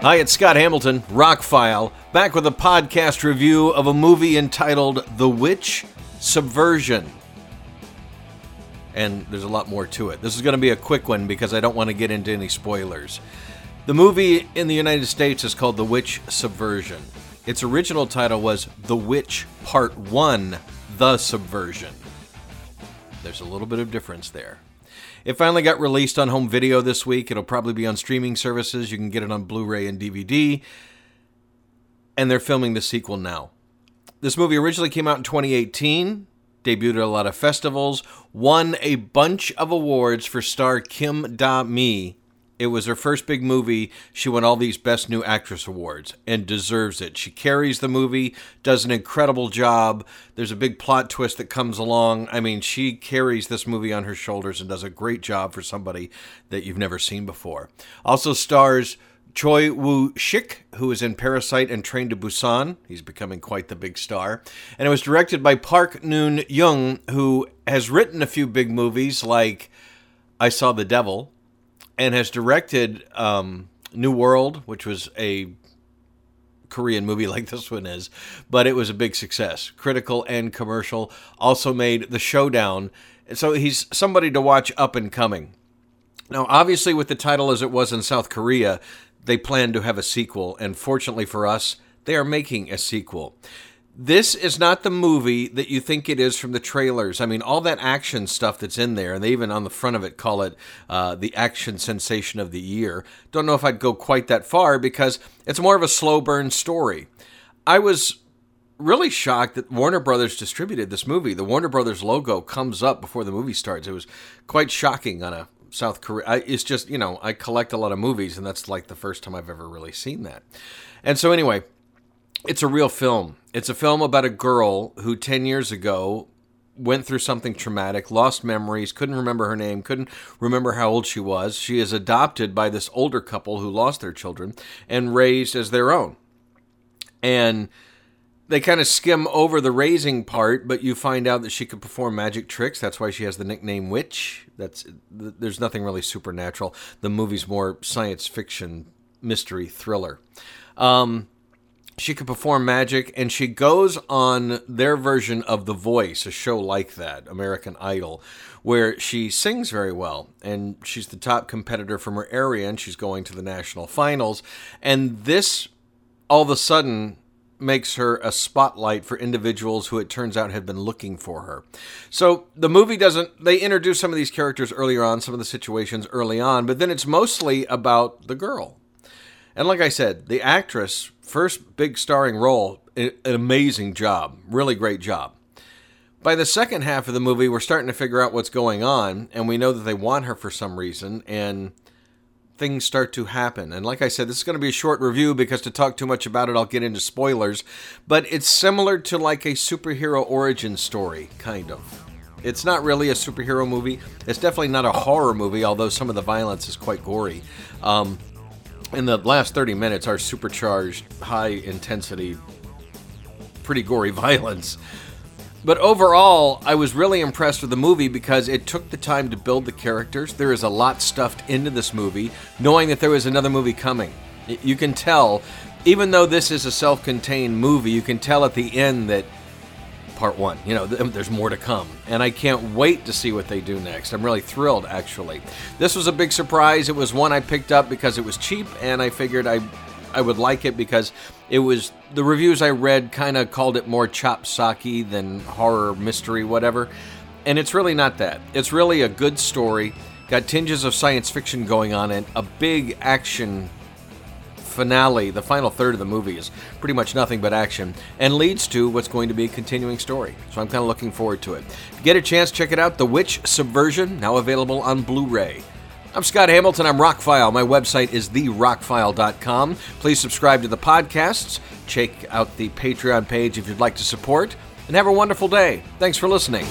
Hi, it's Scott Hamilton, Rockfile, back with a podcast review of a movie entitled The Witch Subversion. And there's a lot more to it. This is going to be a quick one because I don't want to get into any spoilers. The movie in the United States is called The Witch Subversion. Its original title was The Witch Part 1 The Subversion. There's a little bit of difference there. It finally got released on home video this week. It'll probably be on streaming services. You can get it on Blu ray and DVD. And they're filming the sequel now. This movie originally came out in 2018, debuted at a lot of festivals, won a bunch of awards for star Kim Da Mi it was her first big movie. She won all these Best New Actress awards and deserves it. She carries the movie, does an incredible job. There's a big plot twist that comes along. I mean, she carries this movie on her shoulders and does a great job for somebody that you've never seen before. Also stars Choi Woo Shik, who is in Parasite and Train to Busan. He's becoming quite the big star. And it was directed by Park Hoon Jung, who has written a few big movies like I Saw the Devil and has directed um, New World, which was a Korean movie like this one is, but it was a big success, critical and commercial. Also made The Showdown. So he's somebody to watch up and coming. Now, obviously, with the title as it was in South Korea, they plan to have a sequel, and fortunately for us, they are making a sequel this is not the movie that you think it is from the trailers. I mean, all that action stuff that's in there, and they even on the front of it call it uh, the action sensation of the year. Don't know if I'd go quite that far because it's more of a slow burn story. I was really shocked that Warner Brothers distributed this movie. The Warner Brothers logo comes up before the movie starts. It was quite shocking on a South Korea. I, it's just, you know, I collect a lot of movies, and that's like the first time I've ever really seen that. And so, anyway, it's a real film. It's a film about a girl who 10 years ago went through something traumatic, lost memories, couldn't remember her name, couldn't remember how old she was. She is adopted by this older couple who lost their children and raised as their own. And they kind of skim over the raising part, but you find out that she could perform magic tricks. That's why she has the nickname Witch. That's there's nothing really supernatural. The movie's more science fiction mystery thriller. Um, she could perform magic and she goes on their version of The Voice, a show like that, American Idol, where she sings very well and she's the top competitor from her area and she's going to the national finals. And this all of a sudden makes her a spotlight for individuals who it turns out had been looking for her. So the movie doesn't they introduce some of these characters earlier on, some of the situations early on, but then it's mostly about the girl. And like I said, the actress First big starring role, an amazing job, really great job. By the second half of the movie, we're starting to figure out what's going on, and we know that they want her for some reason, and things start to happen. And like I said, this is going to be a short review because to talk too much about it, I'll get into spoilers. But it's similar to like a superhero origin story, kind of. It's not really a superhero movie. It's definitely not a horror movie, although some of the violence is quite gory. Um, in the last 30 minutes are supercharged, high intensity, pretty gory violence. But overall, I was really impressed with the movie because it took the time to build the characters. There is a lot stuffed into this movie, knowing that there was another movie coming. You can tell, even though this is a self contained movie, you can tell at the end that part one. You know, um, there's more to come. And I can't wait to see what they do next. I'm really thrilled, actually. This was a big surprise. It was one I picked up because it was cheap, and I figured I. I would like it because it was the reviews I read kind of called it more chop socky than horror mystery whatever and it's really not that it's really a good story got tinges of science fiction going on and a big action finale, the final third of the movie, is pretty much nothing but action and leads to what's going to be a continuing story. So I'm kind of looking forward to it. If you get a chance, check it out The Witch Subversion, now available on Blu ray. I'm Scott Hamilton. I'm Rockfile. My website is therockfile.com. Please subscribe to the podcasts. Check out the Patreon page if you'd like to support. And have a wonderful day. Thanks for listening.